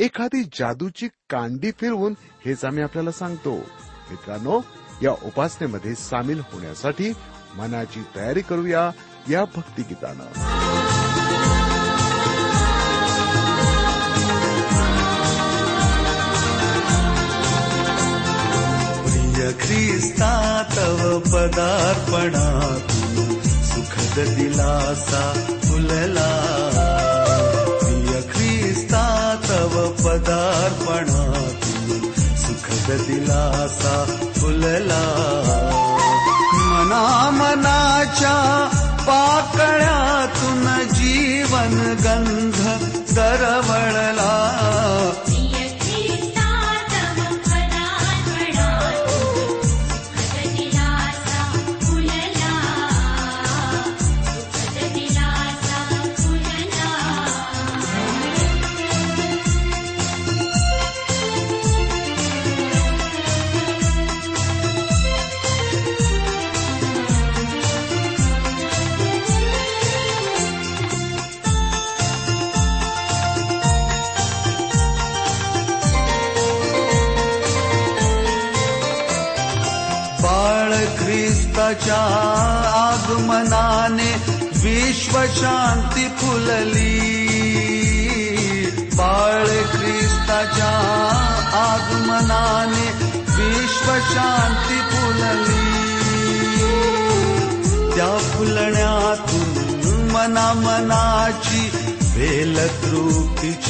एखादी जादूची कांडी फिरवून हेच आम्ही आपल्याला सांगतो. मित्रांनो या उपासनेमध्ये सामील होण्यासाठी मनाची तयारी करूया या भक्तिगीतानं प्रिय ख्रिस्ता तव पदार्पणात सुखद दिलासा फुलला. भव पदार्पणातून सुखद दिलासा फुलला. मना मनाच्या पाकळ्यातून जीवन गंध दरवळला. ू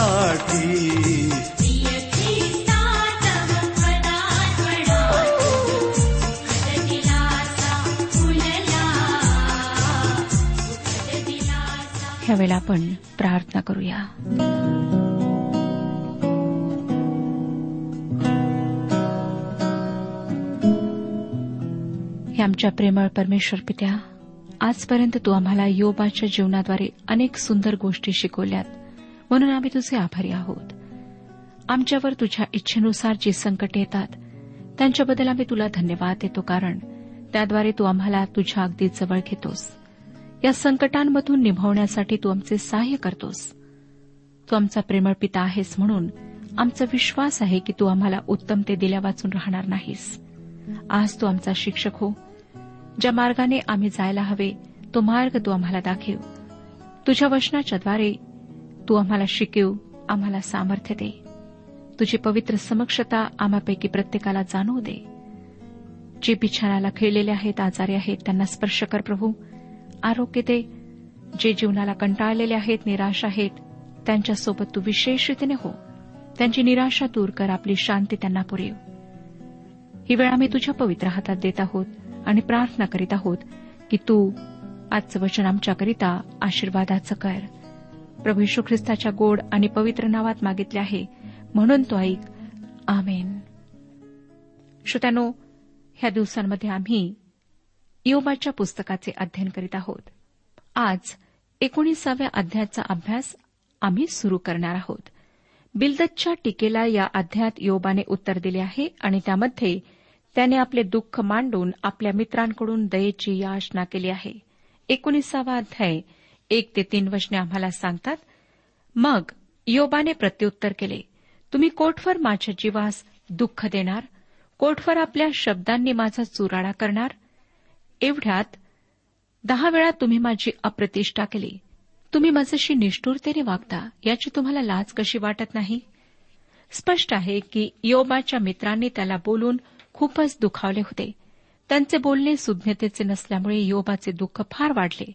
साठी. ह्यावेळेला आपण प्रार्थना करूया. हे आमच्या प्रेमळ परमेश्वर पित्या आजपर्यंत तू आम्हाला योबाच्या जीवनाद्वारे अनेक सुंदर गोष्टी शिकवल्यात. म्हणून आम्ही तुझे आभारी आहोत. आमच्यावर तुझ्या इच्छेनुसार जी संकट येतात त्यांच्याबद्दल आम्ही तुला धन्यवाद देतो कारण त्याद्वारे तू आम्हाला तुझ्या अगदी जवळ घेतोस. या संकटांमधून निभावण्यासाठी तू आमचे सहाय्य करतोस. तू आमचा प्रेमळ पिता आहेस म्हणून आमचा विश्वास आहे की तू आम्हाला उत्तम ते दिल्या वाचून राहणार नाहीस. आज तू आमचा शिक्षक हो. ज्या मार्गाने आम्ही जायला हवे तो मार्ग तू आम्हाला दाखव. तुझ्या वचनाच्याद्वारे तू आम्हाला शिकव आम्हाला सामर्थ्य दे. तुझी पवित्र समक्षता आम्हापैकी प्रत्येकाला जाणवू दे. जे बिछानाला खेळलेले आहेत आजारी आहेत त्यांना स्पर्श कर प्रभू. आरोग्य दे. जे जीवनाला कंटाळलेले आहेत निराश आहेत त्यांच्यासोबत तू विशेष रीतीने हो. त्यांची निराशा दूर कर आपली शांती त्यांना पुरेव. ही वेळ आम्ही तुझ्या पवित्र हातात देत आहोत आणि प्रार्थना करीत आहोत की तू आजचं वचन आमच्याकरिता आशीर्वादाचं कर. प्रभू यशू ख्रिस्ताच्या गोड आणि पवित्र नावात मागितले आहे. म्हणून तो ऐक. आमेन. श्रोत्यानो ह्या दिवसांमध्ये आम्ही योबाच्या पुस्तकाचे अध्ययन करीत आहोत. आज एकोणीसाव्या अध्यायाचा अभ्यास आम्ही सुरू करणार आहोत. बिल्दतच्या टीकेला या अध्यायात योबाने उत्तर दिले आहे आणि त्यामध्ये त्याने आपले दुःख मांडून आपल्या मित्रांकडून दयेची याचना केली आहे. एकोणीसावा अध्याय एक ते तीन वचने आम्हाला सांगतात. मग योबाने प्रत्युत्तर केले तुम्ही कोठवर माझ्या जीवास दुःख देणार? कोठवर आपल्या शब्दांनी माझा चुराडा करणार? एवढ्यात दहा वेळा तुम्ही माझी अप्रतिष्ठा केली. तुम्ही माझ्याशी निष्ठुरतेने वागता याची तुम्हाला लाज कशी वाटत नाही? स्पष्ट आहे की योबाच्या मित्रांनी त्याला बोलून खूपच दुखावले होते. त्यांचे बोलणे सुज्ञतेचे नसल्यामुळे योबाचे दुःख फार वाढले.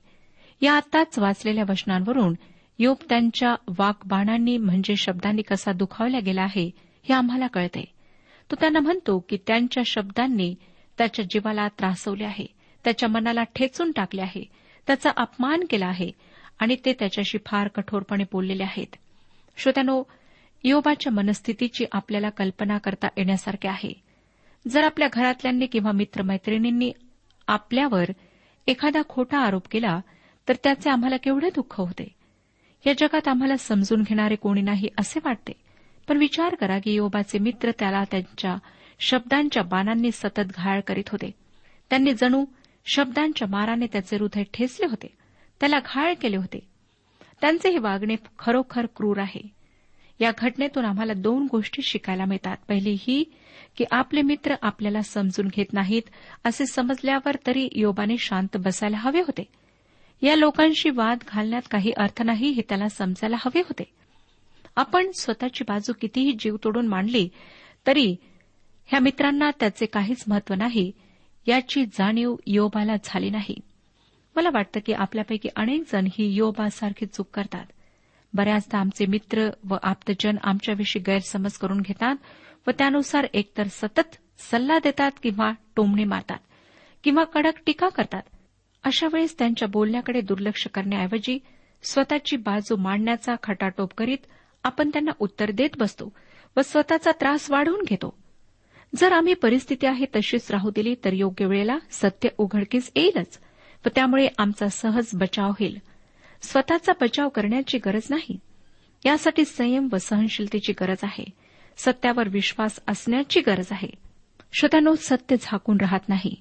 या आताच वाचलेल्या वचनांवरून योप त्यांच्या वाकबाणांनी म्हणजे शब्दांनी कसा दुखावला गेला आहे हे आम्हाला कळते. तो त्यांना म्हणतो की त्यांच्या शब्दांनी त्याच्या जीवाला त्रासवले आहे त्याच्या मनाला ठेचून टाकले आहे त्याचा अपमान केला आहे आणि ते त्याच्याशी फार कठोरपणे बोललेले आहेत. श्रोत्यानो योबाच्या मनस्थितीची आपल्याला कल्पना करता येण्यासारखे आहे. जर आपल्या घरातल्यांनी किंवा मित्रमैत्रिणींनी आपल्यावर एखादा खोटा आरोप केला तर त्याचे आम्हाला केवढे दुःख होते? या जगात आम्हाला समजून घेणारे कोणी नाही असे वाटते. पण विचार करा की योबाचे मित्र त्याला त्यांच्या शब्दांच्या बाणांनी सतत घायल करीत होते. त्यांनी जणू शब्दांच्या माराने त्याचे हृदय ठेचले होते. त्याला घायल केले होते. त्यांचे हे वागणे खरोखर क्रूर आहे. या घटनेतून आम्हाला दोन गोष्टी शिकायला मिळतात. पहिली ही की आपले मित्र आपल्याला समजून घेत नाहीत असे समजल्यावर तरी योबाने शांत बसायला हवे होते. या लोकांशी वाद घालण्यात काही अर्थ नाही हे त्याला समजायला हवे होते. आपण स्वतःची बाजू कितीही जीव तोडून मांडली तरी ह्या मित्रांना त्याचे काहीच महत्त्व नाही याची जाणीव योबाला झाली नाही. मला वाटतं की आपल्यापैकी अनेक जण ही योबासारखी चूक करतात. बऱ्याचदा आमचे मित्र व आप्तजन आमच्याविषयी गैरसमज करून घेतात व त्यानुसार एकतर सतत सल्ला देतात किंवा टोमणे मारतात किंवा कडक टीका करतात. अशा वेळेस त्यांच्या बोलण्याकडे दुर्लक्ष करण्याऐवजी स्वतःची बाजू मांडण्याचा खटाटोप करीत आपण त्यांना उत्तर देत बसतो व स्वतःचा त्रास वाढवून घेतो. जर आम्ही परिस्थिती आहे तशीच राहू दिली तर योग्य वेळेला सत्य उघडकीस येईलच व त्यामुळे आमचा सहज बचाव होईल. स्वतःचा बचाव करण्याची गरज नाही. यासाठी संयम व सहनशीलतेची गरज आहे. सत्यावर विश्वास असण्याची गरज आहे. श्रोत्यानो सत्य झाकून राहत नाही.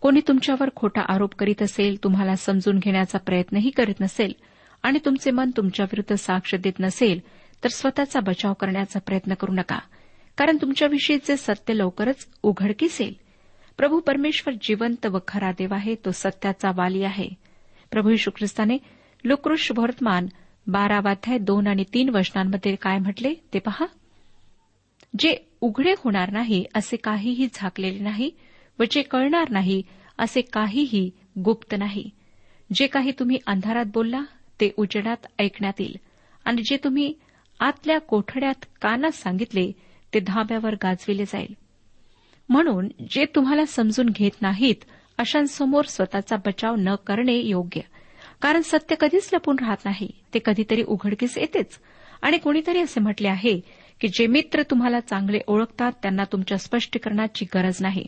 कोणी तुमच्यावर खोटा आरोप करीत असेल तुम्हाला समजून घेण्याचा प्रयत्नही करीत नसेल आणि तुमचे मन तुमच्याविरुद्ध साक्ष देत नसेल तर स्वतःचा बचाव करण्याचा प्रयत्न करू नका. कारण तुमच्याविषयीचे सत्य लवकरच उघडकीस येईल प्रभू परमेश्वर जिवंत व खरा देव आहे तो सत्याचा वाली आहे. प्रभू यशू ख्रिस्ताने लुकृष वर्तमान बारावाध्याय दोन आणि तीन वचनांमध्ये काय म्हटले ते पहा. जे उघडे होणार नाही असे काहीही झाकलेले नाही व जे कळणार नाही असे काहीही गुप्त नाही. जे काही तुम्ही अंधारात बोलला ते उजेडात ऐकण्यात येईल. आणि जे तुम्ही आतल्या कोठड्यात कानात सांगितले ते धाब्यावर गाजविले जाईल. म्हणून जे तुम्हाला समजून घेत नाहीत अशांसमोर स्वतःचा बचाव न करणे योग्य. कारण सत्य कधीच लपून राहत नाही ते कधीतरी उघडकीस येतेच. आणि कोणीतरी असे म्हटले आहे की जे मित्र तुम्हाला चांगले ओळखतात त्यांना तुमच्या स्पष्टीकरणाची गरज नाही.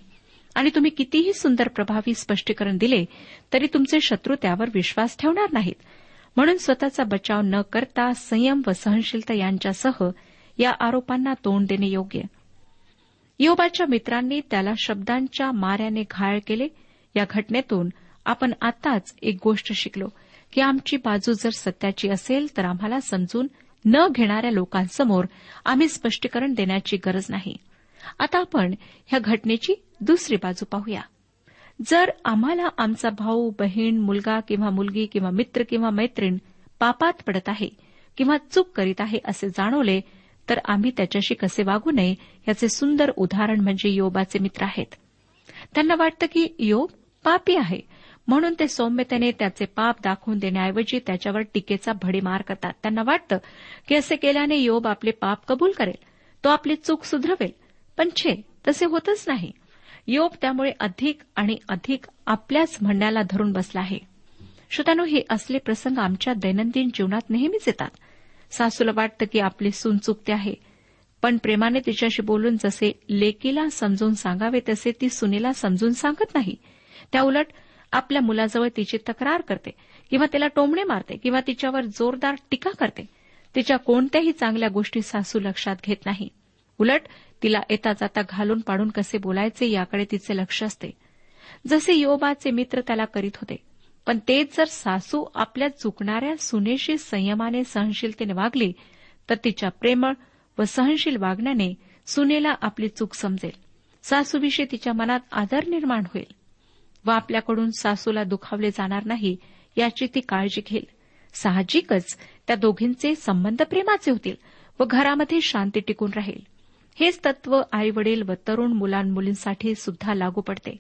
आणि तुम्ही कितीही सुंदर प्रभावी स्पष्टीकरण दिले तरी तुमचे शत्रू त्यावर विश्वास ठेवणार नाहीत. म्हणून स्वतःचा बचाव न करता संयम व सहनशीलता यांच्यासह या आरोपांना तोंड देणे योग्य. योबाच्या मित्रांनी त्याला शब्दांच्या माऱ्याने घायल केले. या घटनेतून आपण आताच एक गोष्ट शिकलो की आमची बाजू जर सत्याची असेल तर आम्हाला समजून न घेणाऱ्या लोकांसमोर आम्ही स्पष्टीकरण देण्याची गरज नाही. आता आपण ह्या घटनेची दुसरी बाजू पाहूया. जर आम्हाला आमचा भाऊ बहीण मुलगा किंवा मुलगी किंवा मित्र किंवा मैत्रीण पापात पडत आहे किंवा चूक करीत आहे असे जाणवले तर आम्ही त्याच्याशी कसे वागू नये याचे सुंदर उदाहरण म्हणजे योबाचे मित्र आहेत. त्यांना वाटतं की योग पापी आहे म्हणून ते सौम्यतेने त्याचे पाप दाखवून देण्याऐवजी त्याच्यावर टीकेचा भडीमार करतात. त्यांना वाटतं की असे केल्याने योब आपले पाप कबूल करेल तो आपली चूक सुधरवेल पण छे तसे होतच नाही. योग त्यामुळे अधिक आणि अधिक आपल्याच म्हणण्याला धरून बसला आहे. श्रोत्यानो हे असले प्रसंग आमच्या दैनंदिन जीवनात नेहमीच येतात. सासूला वाटतं की आपली सून चुकते आहे. पण प्रेमाने तिच्याशी बोलून जसे लेकीला समजून सांगावे तसे ती सुनेला समजून सांगत नाही. त्या उलट आपल्या मुलाजवळ तिची तक्रार करते किंवा तिला टोमणे मारते किंवा तिच्यावर जोरदार टीका करते. तिच्या कोणत्याही चांगल्या गोष्टी सासू लक्षात घेत नाही. उलट तिला येता जाता घालून पाडून कसे बोलायचे याकडे तिचे लक्ष असते. जसे योबाचे मित्र त्याला करीत होते पण तेच जर सासू आपल्या चुकणाऱ्या सुनेशी संयमाने सहनशीलतेने वागली तर तिच्या प्रेमळ व सहनशील वागण्याने सुनेला आपली चूक समजेल. सासूविषयी तिच्या मनात आदर निर्माण होईल. व आपल्याकडून सासूला दुखावले जाणार नाही याची ती काळजी घेईल. साहजिकच त्या दोघींचे संबंध प्रेमाचे होतील व घरामध्ये शांती टिकून राहील. हेच तत्व आईवडील व तरुण मुलांमुलींसाठी सुद्धा लागू पडते.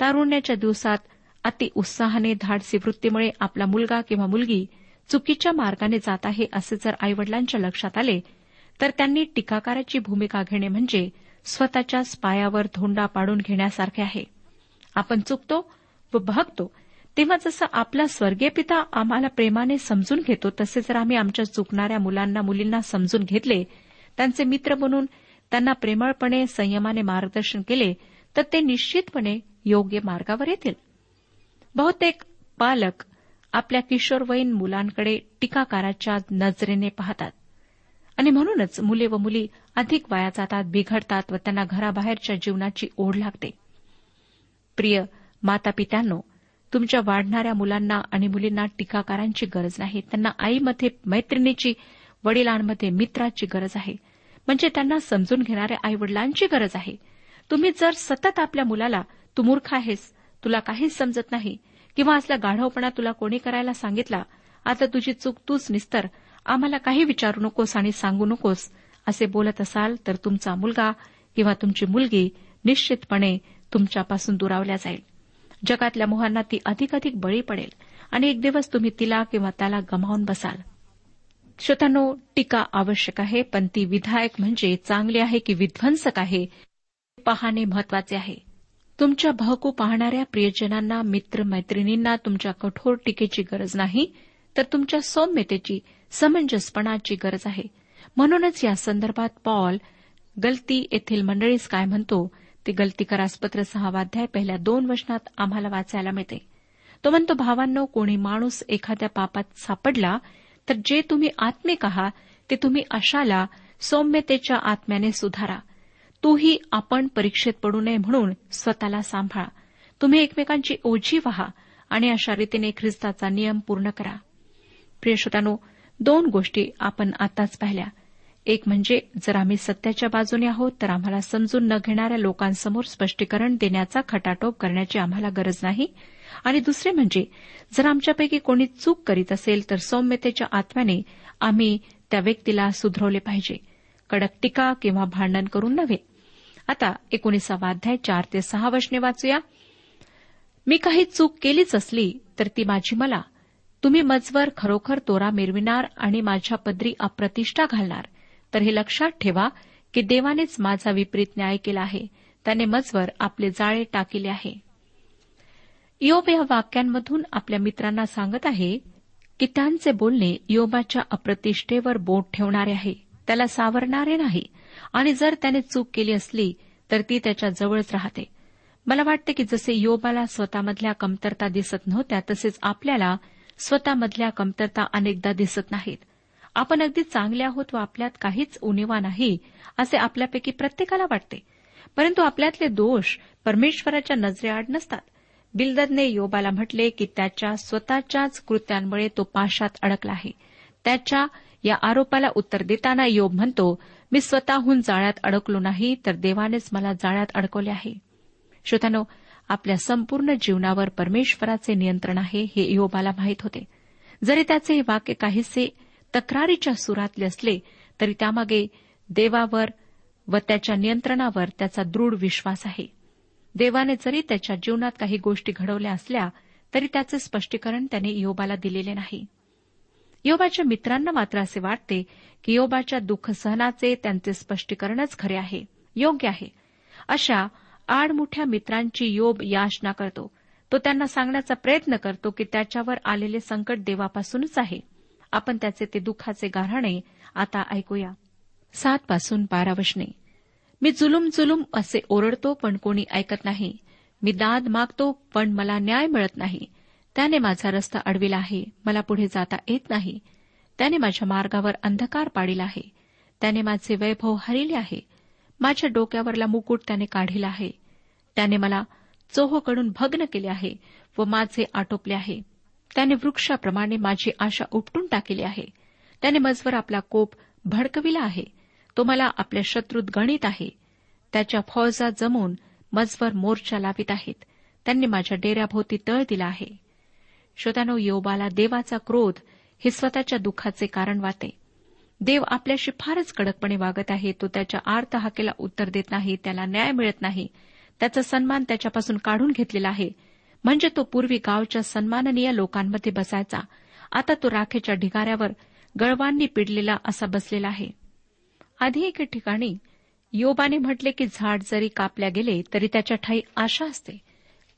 तारुण्याच्या दिवसात अति उत्साहाने धाडसी वृत्तीमुळे आपला मुलगा किंवा मुलगी चुकीच्या मार्गाने जात आहे असे जर आईवडिलांच्या लक्षात आले तर त्यांनी टीकाकाराची भूमिका घेणे म्हणजे स्वतःच्याच पायावर धोंडा पाडून घेण्यासारखे आहे. आपण चुकतो व बहकतो तेव्हा जसं आपला स्वर्गीय पिता आम्हाला प्रेमाने समजून घेतो तसे जर आम्ही आमच्या चुकणाऱ्या मुलांना मुलींना समजून घेतले त्यांचे मित्र बनून त्यांना प्रेमळपणे संयमाने मार्गदर्शन केले तर ते निश्चितपणे योग्य मार्गावर येतील. बहुतेक पालक आपल्या किशोरवयीन मुलांकडे टीकाकाराच्या नजरेने पाहतात. आणि म्हणूनच मुले व मुली अधिक वाया जातात बिघडतात व त्यांना घराबाहेरच्या जीवनाची ओढ लागते. प्रिय मातापित्यांनो तुमच्या वाढणाऱ्या मुलांना आणि मुलींना टीकाकारांची गरज नाही. त्यांना आईमध्ये मैत्रिणीची वडिलांमध्ये मित्राची गरज आहे. म्हणजे त्यांना समजून घेणाऱ्या आईवडिलांची गरज आहे. तुम्ही जर सतत आपल्या मुलाला तू मूर्ख आहेस तुला काहीच समजत नाही किंवा असला गाढवपणा तुला कोणी करायला सांगितला आता तुझी चूक तूच निस्तर आम्हाला काही विचारू नकोस आणि सांगू नकोस असे बोलत असाल तर तुमचा मुलगा किंवा तुमची मुलगी निश्चितपणे तुमच्यापासून दुरावल्या जाईल. जगातल्या मोहांना ती अधिकाधिक बळी पडेल आणि एक दिवस तुम्ही तिला किंवा त्याला गमावून बसाल. श्रोतांनो टीका आवश्यक आहे पण ती विधायक म्हणजे चांगली आहे की विध्वंसक आहे पाहणे महत्त्वाचे आहे. तुमच्या बहकू पाहणाऱ्या प्रियजनांना मित्र मैत्रिणींना तुमच्या कठोर टीकेची गरज नाही तर तुमच्या सौम्यतेची समंजसपणाची गरज आहे. म्हणूनच या संदर्भात पॉल गलती येथील मंडळीस काय म्हणतो ते गलती करासपत्र सहावाध्याय पहिल्या दोन वचनात आम्हाला वाचायला मिळते. तो म्हणतो भावांनो कोणी माणूस एखाद्या पापात सापडला तर जे तुम्ही आत्मिक आहात ते तुम्ही अशाला सौम्यतेच्या आत्म्याने सुधारा. तूही आपण परीक्षेत पडू नये म्हणून स्वतःला सांभाळा. तुम्ही एकमेकांची ओझी व्हा आणि अशा रीतीने ख्रिस्ताचा नियम पूर्ण करा. प्रिय दोन गोष्टी आपण आताच पाहिल्या. एक म्हणजे जर आम्ही सत्याच्या बाजूने आहोत तर आम्हाला समजून न घेणाऱ्या लोकांसमोर स्पष्टीकरण देण्याचा खटाटोप करण्याची आम्हाला गरज नाही. आणि दुसरे म्हणजे जर आमच्यापैकी कोणी चूक करीत असेल तर सौम्यतेच्या आत्म्याने आम्ही त्या व्यक्तीला सुधरवले पाहिजे. कडक टीका किंवा भांडण करून नव्हे. आता एकोणीसावा अध्याय चार ते सहा वचने वाचूया. मी काही चूक केलीच असली तर ती माझी मला. तुम्ही मजवर खरोखर तोरा मिरविणार आणि माझ्या पदरी अप्रतिष्ठा घालणार. तर हे लक्षात ठेवा की देवानेच माझा विपरीत न्याय केला आहे. त्याने मजवर आपले जाळे टाकिले आहे. योब या वाक्यांमधून आपल्या मित्रांना सांगत आहे की त्यांचे बोलणे योबाच्या अप्रतिष्ठेवर बोट ठेवणारे आहे. त्याला सावरणारे नाही. आणि जर त्याने चूक केली असली तर ती त्याच्या जवळच राहते. मला वाटते की जसे योबाला स्वतःमधल्या कमतरता दिसत नव्हत्या तसेच आपल्याला स्वतःमधल्या कमतरता अनेकदा दिसत नाहीत. आपण अगदी चांगले आहोत व आपल्यात काहीच उणीवा नाही असे आपल्यापैकी प्रत्येकाला वाटते. परंतु आपल्यातले दोष परमेश्वराच्या नजरेआड नसतात. बिल्ददने योबाला म्हटले की त्याच्या स्वतःच्याच कृत्यांमुळे तो पाशात अडकला आहे. त्याच्या या आरोपाला उत्तर देताना योब म्हणतो मी स्वतःहून जाळ्यात अडकलो नाही तर देवानेच मला जाळ्यात अडकवले आहे. श्रोतानो आपल्या संपूर्ण जीवनावर परमेश्वराचे नियंत्रण आहे हे योबाला माहीत होते. जरी त्याचे हे वाक्य काहीसे तक्रारीच्या सुरातले असले तरी त्यामागे देवावर व त्याच्या नियंत्रणावर त्याचा दृढ विश्वास आहे. देवाने जरी त्याच्या जीवनात काही गोष्टी घडवल्या असल्या तरी त्याचे स्पष्टीकरण त्याने योबाला दिलेले नाही. योबाच्या मित्रांना मात्र असे वाटते की योबाच्या दुःख सहनाचे त्यांचे स्पष्टीकरणच खरे आहे योग्य आहे. अशा आडमुठ्या मित्रांची योब याचना करतो. तो त्यांना सांगण्याचा प्रयत्न करतो की त्याच्यावर आलेले संकट देवापासूनच आहे. आपण त्याचे ते दुःखाचे गाऱ्हाणे आता ऐकूया. सात पासून बारा वशने. मी जुलूम जुलूम असे ओरडतो पण कोणी ऐकत नाही. मी दाद मागतो पण मला न्याय मिळत नाही. त्याने माझा रस्ता अडविला आहे. मला पुढे जाता येत नाही. त्याने माझ्या मार्गावर अंधकार पाडिला आहे. त्याने माझे वैभव हरिले आहे. माझ्या डोक्यावरला मुकुट त्याने काढिला आहे. त्याने मला चोहोकडून भग्न केले आहे व माझे आटोपले आहे. त्याने वृक्षाप्रमाणे माझी आशा उपटून टाकली आहे. त्याने मजवर आपला कोप भडकविला आहे. तो मला आपल्या शत्रूत गणित आहे. त्याच्या फौजा जमून मजवर मोर्चा लावित आहेत. त्यांनी माझ्या डेऱ्याभोवती तळ दिला आहे. श्रोत्यानो योबाला देवाचा क्रोध हे स्वतःच्या दुःखाचे कारण वाटे. देव आपल्याशी फारच कडकपणे वागत आहे. तो त्याच्या आर्त हाकेला उत्तर देत नाही. त्याला न्याय मिळत नाही. त्याचा सन्मान त्याच्यापासून काढून घेतलेला आहे. म्हणजे तो पूर्वी गावच्या सन्माननीय लोकांमध्ये बसायचा. आता तो राखेच्या ढिगाऱ्यावर गळवांनी पिडलेला असा बसलेला आहे. आधी एके ठिकाणी योबाने म्हटले की झाड जरी कापल्या गेले तरी त्याच्या ठाई आशा असते.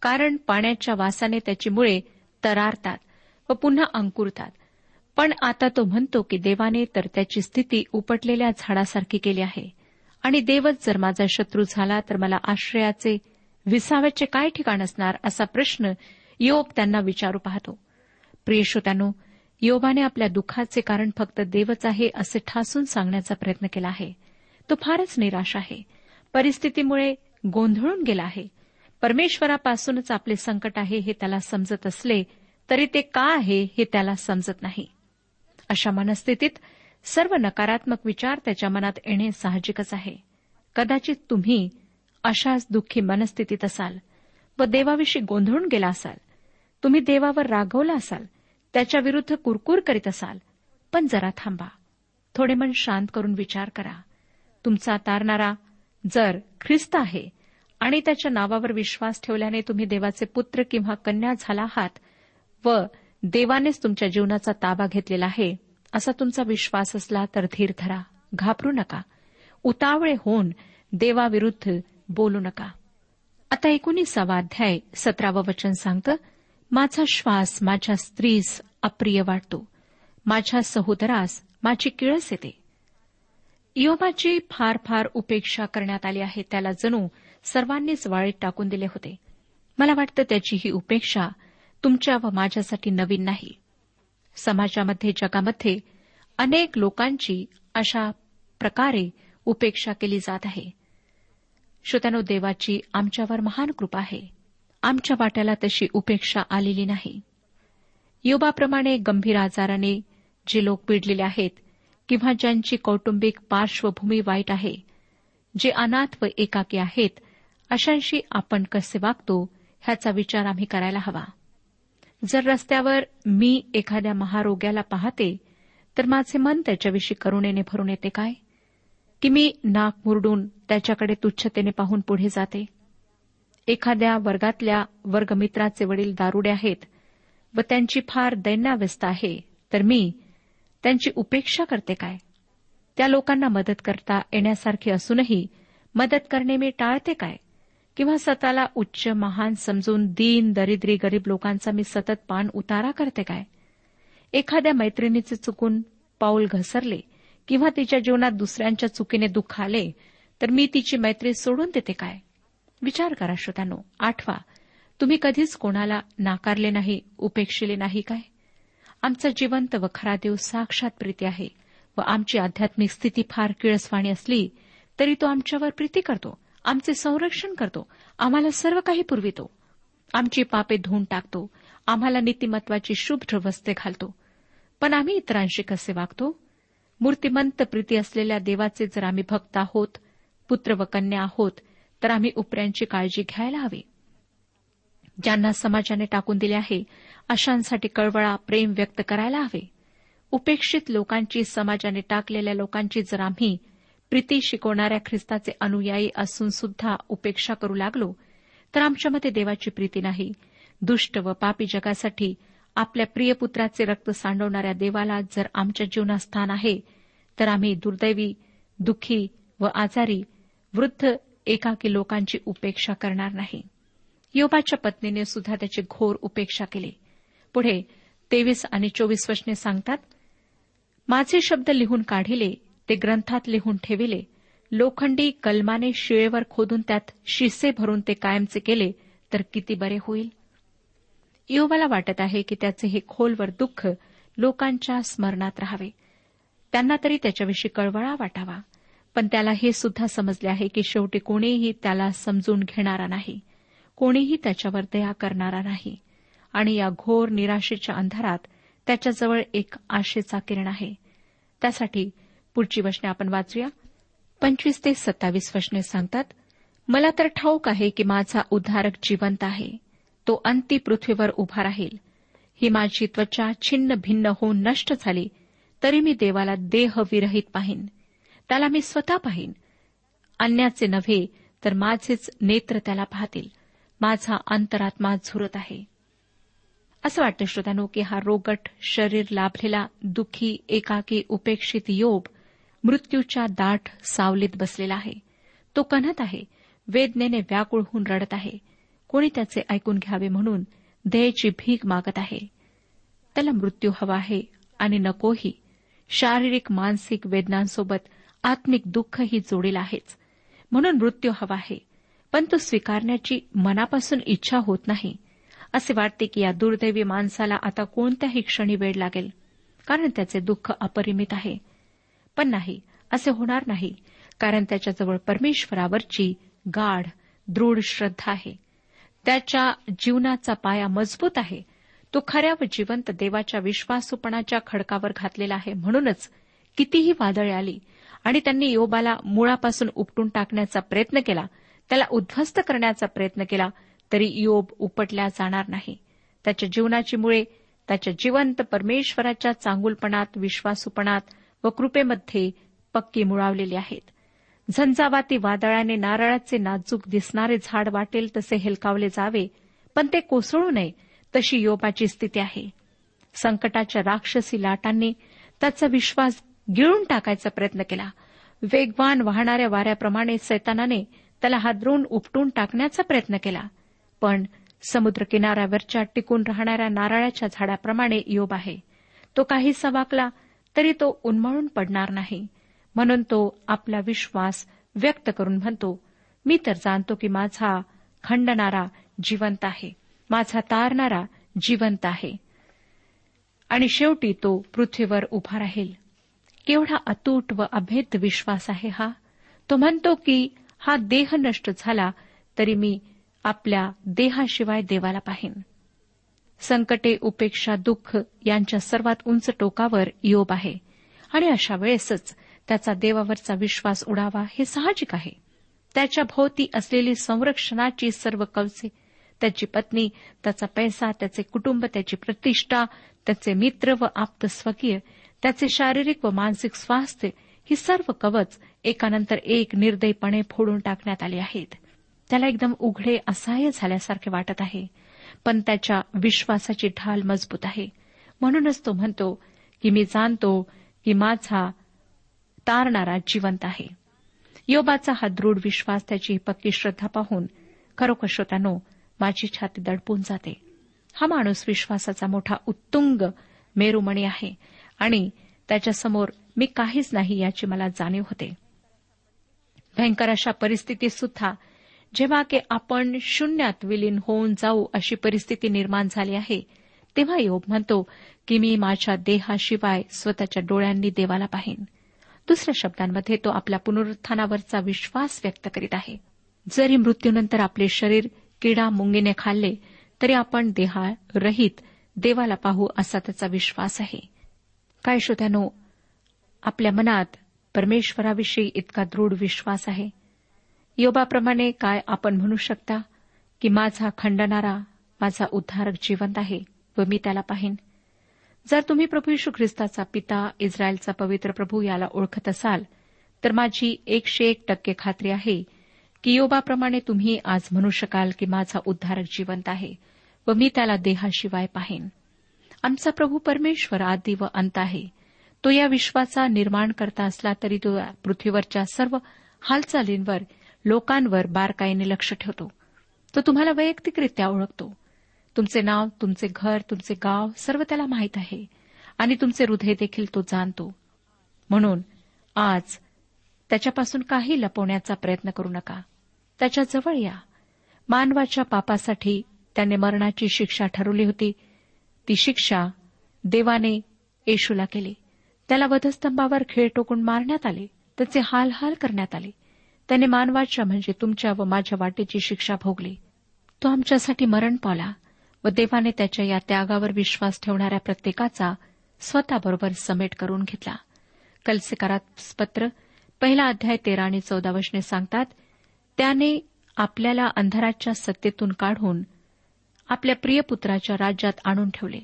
कारण पाण्याच्या वासाने त्याची मुळे तरारतात व पुन्हा अंकुरतात. पण आता तो म्हणतो की देवाने तर त्याची स्थिती उपटलेल्या झाडासारखी केली आहे. आणि देवच जर माझा शत्रू झाला तर मला आश्रयाचे विसाव्याचे काय ठिकाण असणार असा प्रश्न योब त्यांना विचारू पाहतो. प्रियशोत्यानो योबाने आपल्या दुःखाचे कारण फक्त देवच आहे असे ठासून सांगण्याचा प्रयत्न केला आहे. तो फारच निराश आहे. परिस्थितीमुळे गोंधळून गेला आहे. परमेश्वरापासूनच आपले संकट आहे हे त्याला समजत असले तरी ते का आहे हे त्याला समजत नाही. अशा मनस्थितीत सर्व नकारात्मक विचार त्याच्या मनात येणे साहजिकच आहे. कदाचित तुम्ही अशाच दुःखी मनस्थितीत असाल व देवाविषयी गोंधळून गेला असाल तुम्ही देवावर रागवला असाल त्याच्या विरुद्ध कुरकुर करीत असाल पण जरा थांबा. थोडे मन शांत करून विचार करा. तुमचा तारणारा जर ख्रिस्त आहे आणि त्याच्या नावावर विश्वास ठेवल्याने तुम्ही देवाचे पुत्र किंवा कन्या झाला आहात व देवानेच तुमच्या जीवनाचा ताबा घेतलेला आहे असा तुमचा विश्वास असला तर धीर धरा. घाबरू नका. उतावळे होऊन देवाविरुद्ध बोलू नका. आता एकोणीसावा अध्याय सतरावं वचन सांगतं माझा श्वास माझ्या स्त्रीस अप्रिय वाटतो. माझ्या सहोदरास माझी किळस येते. योबाची फार फार उपेक्षा करण्यात आली आहे. त्याला जणू सर्वांनीच वाळीत टाकून दिले होते. मला वाटतं त्याची ही उपेक्षा तुमच्या व माझ्यासाठी नवीन नाही. समाजामध्ये जगामध्ये अनेक लोकांची अशा प्रकारे उपेक्षा केली जात आहे. श्रोत्यानो देवाची आमच्यावर महान कृपा आहे. आमच्या वाट्याला तशी उपेक्षा आलेली नाही. योबाप्रमाणे गंभीर आजाराने जे लोक पिडलेले आहेत किंवा ज्यांची कौटुंबिक पार्श्वभूमी वाईट आहे जे अनाथ व एकाकी आहेत अशांशी आपण कसे वागतो ह्याचा विचार आम्ही करायला हवा. जर रस्त्यावर मी एखाद्या महारोग्याला पाहते तर माझे मन त्याच्याविषयी करुणेने भरून येते काय? की मी नाक मुरडून त्याच्याकडे तुच्छतेने पाहून पुढे जाते. एखाद्या वर्गातल्या वर्गमित्राचे वडील दारुडे आहेत व त्यांची फार दैन्याव्यस्त आहे तर मी त्यांची उपेक्षा करते काय? त्या लोकांना मदत करता येण्यासारखी असूनही मदत करणे मी टाळते काय? किंवा स्वतःला उच्च महान समजून दीन दरिद्री गरीब लोकांचा मी सतत पान उतारा करते काय? एखाद्या मैत्रिणीचे चुकून पाऊल घसरले किंवा तिच्या जीवनात दुसऱ्यांच्या चुकीने दुःख आले तर मी तिची मैत्री सोडून देते काय? विचार करा श्रोत्यानो आठवा तुम्ही कधीच कोणाला नाकारले नाही उपेक्षिले नाही काय? आमचा जिवंत व खरा देव साक्षात प्रीती आहे व आमची आध्यात्मिक स्थिती फार किळसवाणी असली तरी तो आमच्यावर प्रीती करतो आमचे संरक्षण करतो आम्हाला सर्व काही पुरवितो. आमची पापे धुवून टाकतो आम्हाला नीतिमत्वाची शुभ्र वस्ते घालतो. पण आम्ही इतरांशी कसे वागतो? मूर्तिमंत प्रीती असलेल्या देवाचे जर आम्ही भक्त आहोत पुत्र व कन्या आहोत तर आम्ही उपऱ्यांची काळजी घ्यायला हवी. ज्यांना समाजाने टाकून दिले आहे अशांसाठी कळवळा प्रेम व्यक्त करायला हवे. उपेक्षित लोकांची समाजाने टाकलेल्या लोकांची जर आम्ही प्रीती शिकवणाऱ्या ख्रिस्ताचे अनुयायी असून सुद्धा उपेक्षा करू लागलो तर आमच्यामध्ये देवाची प्रीती नाही. दुष्ट व पापी जगासाठी आपल्या प्रिय पुत्राचे रक्त सांडवणाऱ्या देवाला जर आमच्या जीवनात स्थान आहे तर आम्ही दुर्दैवी दुःखी व आजारी वृद्ध एकाकी लोकांची उपेक्षा करणार नाही. योबाच्या पत्नीने सुद्धा त्याची घोर उपेक्षा केली. पुढे तेवीस आणि चोवीस वचने सांगतात माझे शब्द लिहून काढिले ते ग्रंथात लिहून ठेविले. लोखंडी कलमाने शिळेवर खोदून त्यात शिसे भरून ते कायमचे केले तर किती बरे होईल? योबाला वाटत आहे की त्याचे हे खोलवर दुःख लोकांच्या स्मरणात राहावे. त्यांना तरी त्याच्याविषयी कळवळा वाटावा. पण त्याला हे सुद्धा समजले आहे की शेवटी कोणीही त्याला समजून घेणारा नाही. कोणीही त्याच्यावर दया करणारा नाही. आणि या घोर निराशेच्या अंधारात त्याच्याजवळ एक आशेचा किरण आहे. त्यासाठी पुढची वचने आपण वाचूया. पंचवीस ते सत्तावीस वचने सांगतात मला तर ठाऊक आहे की माझा उद्धारक जिवंत आहे. तो अंती पृथ्वीवर उभा राहील. ही माझी त्वचा छिन्न भिन्न होऊन नष्ट झाली तरी मी देवाला देह विरहित पाहीन. त्याला मी स्वतः पाहीन. अन्याचे नव्हे तर माझेच नेत्र त्याला पाहतील. माझा अंतरात्मा झुरत आहे. असं वाटतं श्रोत्यानो की हा रोगट शरीर लाभलेला दुःखी एकाकी उपेक्षित योब मृत्यूच्या दाट सावलीत बसलेला आहे. तो कणत आहे वेदनेने व्याकुळ होऊन रडत आहे. कोणी त्याचे ऐकून घ्यावे म्हणून दयेची भीक मागत आहे. त्याला मृत्यू हवा आहे आणि नकोही. शारीरिक मानसिक वेदनांसोबत आत्मिक दुःखही जोडेल आहेच. म्हणून मृत्यू हवा आहे. पण तो स्वीकारण्याची मनापासून इच्छा होत नाही. असे वाटते की या दुर्दैवी माणसाला आता कोणत्याही क्षणी वेळ लागेल. कारण त्याचे दुःख अपरिमित आहे. पण नाही असे होणार नाही. कारण त्याच्याजवळ परमेश्वरावरची गाढ दृढ श्रद्धा आहे. त्याच्या जीवनाचा पाया मजबूत आहे. तो खऱ्या व जिवंत देवाच्या विश्वासूपणाच्या खडकावर घातलेला आहे म्हणूनच कितीही वादळे आली आणि त्यांनी योबाला मुळापासून उपटून टाकण्याचा प्रयत्न केला त्याला उद्ध्वस्त करण्याचा प्रयत्न केला तरी योब उपटल्या जाणार नाही. त्याच्या जीवनाची मुळे त्याच्या जिवंत परमेश्वराच्या चांगुलपणात विश्वासूपणात व कृपेमध्ये पक्की मुळावलेली आहेत. झंझावाती वादळाने नारळाचे नाजूक दिसणारे झाड वाटेल तसे हेलकावले जावे पण ते कोसळू नये तशी योबाची स्थिती आहे. संकटाच्या राक्षसी लाटांनी त्याचा विश्वास गिळून टाकायचा प्रयत्न केला. वेगवान वाहणाऱ्या वाऱ्याप्रमाणे सैतानाने त्याला हादरून उपटून टाकण्याचा प्रयत्न केला. पण समुद्र किनाऱ्यावरच्या टिकून राहणाऱ्या नारळाच्या झाडाप्रमाणे योब आहे. तो काही सवाकला तरी तो उन्मळून पडणार नाही. म्हणून तो आपला विश्वास व्यक्त करून म्हणतो मी तर जाणतो की माझा खंडणारा जिवंत आहे. माझा तारणारा जिवंत आहे. आणि शेवटी तो पृथ्वीवर उभा राहील. केवढा अतूट व अभेद विश्वास आहे हा. तो म्हणतो की हा देह नष्ट झाला तरी मी आपल्या देहाशिवाय देवाला पाहीन. संकटे उपेक्षा दुःख यांच्या सर्वात उंच टोकावर योब आहे. आणि अशा वेळेसच त्याचा देवावरचा विश्वास उडावा हे साहजिक आहे. त्याच्या भोवती असलेली संरक्षणाची सर्व कवचे त्याची पत्नी त्याचा पैसा त्याचे कुटुंब त्याची प्रतिष्ठा त्याचे मित्र व आप्त स्वकीय त्याचे शारीरिक व मानसिक स्वास्थ्य ही सर्व कवच एकानंतर एक निर्दयपणे फोडून टाकण्यात आली आहेत. त्याला एकदम उघडे असहाय्य झाल्यासारखे वाटत आहे. पण त्याच्या विश्वासाची ढाल मजबूत आहे. म्हणूनच तो म्हणतो की मी जाणतो की माझा तारणारा जिवंत आहे. योबाचा हा दृढ विश्वास त्याची पक्की श्रद्धा पाहून खरोखर श्रोत्यानो माझी छाती दडपून जाते. हा माणूस विश्वासाचा मोठा उत्तुंग मेरुमणी आहे आणि त्याच्यासमोर मी काहीच नाही याची मला जाणीव होते. भयंकर अशा परिस्थितीत सुद्धा जेव्हा की आपण शून्यात विलीन होऊन जाऊ अशी परिस्थिती निर्माण झाली आहे तेव्हा योग म्हणतो की मी माझ्या देहाशिवाय स्वतःच्या डोळ्यांनी देवाला पाहीन. दुसऱ्या शब्दांमध्ये तो आपल्या पुनरुत्थानावरचा विश्वास व्यक्त करीत आहे. जरी मृत्यूनंतर आपले शरीर किडा मुंगीने खाल्ले तरी आपण देहारहित देवाला पाहू असा त्याचा विश्वास आहे. काय श्रोत्यानो आपल्या मनात परमेश्वराविषयी इतका दृढ विश्वास आहे. योबाप्रमाणे काय आपण म्हणू शकता की माझा खंडणारा माझा उद्धारक जिवंत आहे व मी त्याला पाहीन? जर तुम्ही प्रभू यशू ख्रिस्ताचा पिता इस्रायलचा पवित्र प्रभू याला ओळखत असाल तर माझी एकशे एक टक्के खात्री आहे की योबाप्रमाणे तुम्ही आज म्हणू शकाल की माझा उद्धारक जिवंत आहे व मी त्याला देहाशिवाय पाहीन. आमचा प्रभू परमेश्वर आदी व अंत आहे. तो या विश्वाचा निर्माण करता असला तरी तो पृथ्वीवरच्या सर्व हालचालींवर लोकांवर बारकाईने लक्ष ठेवतो. तो तुम्हाला वैयक्तिकरित्या ओळखतो. तुमचे नाव तुमचे घर तुमचे गाव सर्व त्याला माहीत आहे. आणि तुमचे हृदय देखील तो जाणतो. म्हणून आज त्याच्यापासून काही लपवण्याचा प्रयत्न करू नका. त्याच्याजवळ या. मानवाच्या पापासाठी त्याने मरणाची शिक्षा ठरवली होती. ती शिक्षा देवाने येशूला केली. त्याला वधस्तंभावर खेळ टोकून मारण्यात आले. त्याचे हालहाल करण्यात आले. त्याने मानवाच्या म्हणजे तुमच्या व माझ्या वाटेची शिक्षा भोगली. तो आमच्यासाठी मरण पावला. व देवाने त्याच्या या त्यागावर विश्वास ठेवणाऱ्या प्रत्येकाचा स्वतःबरोबर समेट करून घेतला. कलसेकारात पत्र पहिला अध्याय तेरा आणि चौदा वचने सांगतात त्याने आपल्याला अंधाराच्या सत्तेतून काढून आपल्या प्रिय पुत्राच्या राज्यात आणून ठेवले.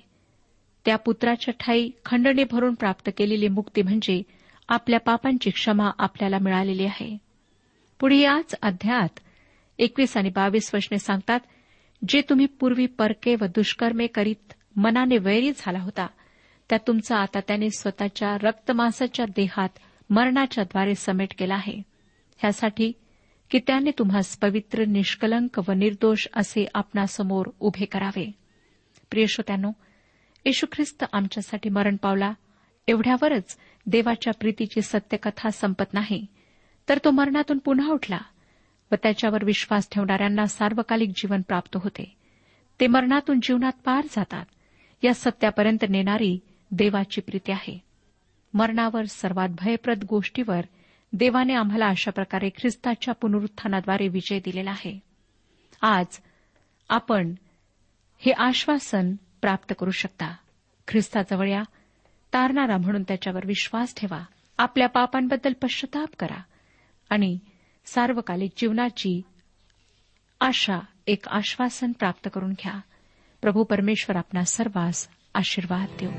त्या पुत्राच्या ठाई खंडणी भरून प्राप्त केलेली मुक्ती म्हणजे आपल्या पापांची क्षमा आपल्याला मिळालेली आहे. पुढे याच अध्यायात एकवीस आणि बावीस वशने सांगतात जे तुम्ही पूर्वी परके व दुष्कर्मे करीत मनाने वैरी झाला होता त्या तुमचा आता त्याने स्वतःच्या रक्तमासाच्या देहात मरणाच्या द्वारे समेट केला आहे. ह्यासाठी की त्याने तुम्हास पवित्र निष्कलंक व निर्दोष असे आपणासमोर उभे करावे. प्रियश्रोत्यानो येशू ख्रिस्त आमच्यासाठी मरण पावला एवढ्यावरच देवाच्या प्रीतीची सत्यकथा संपत नाही. तर तो मरणातून पुन्हा उठला. व त्याच्यावर विश्वास ठेवणाऱ्यांना सार्वकालिक जीवन प्राप्त होते. ते मरणातून जीवनात पार जातात. या सत्यापर्यंत नेणारी देवाची प्रीती आहे. मरणावर सर्वात भयप्रद गोष्टीवर देवाने आम्हाला अशा प्रकारे ख्रिस्ताच्या पुनरुत्थानाद्वारे विजय दिलेला आहे. आज आपण हे आश्वासन प्राप्त करू शकता. ख्रिस्ताजवळ या तारणारा म्हणून त्याच्यावर विश्वास ठेवा. आपल्या पापांबद्दल पश्चाताप करा. आणि सार्वकालिक जीवनाची आशा एक आश्वासन प्राप्त करून घ्या. प्रभू परमेश्वर आपणा सर्वांस आशीर्वाद देऊ.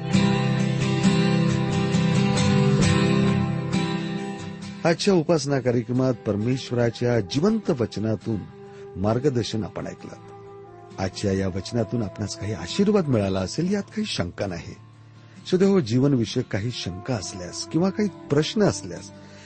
आजच्या उपासना कार्यक्रमात परमेश्वराच्या जिवंत वचनातून मार्गदर्शन आपण ऐकलं. आजच्या या वचनातून आपणास काही आशीर्वाद मिळाला असेल यात काही शंका नाही. सुदैव जीवनविषयक काही शंका असल्यास किंवा काही प्रश्न असल्यास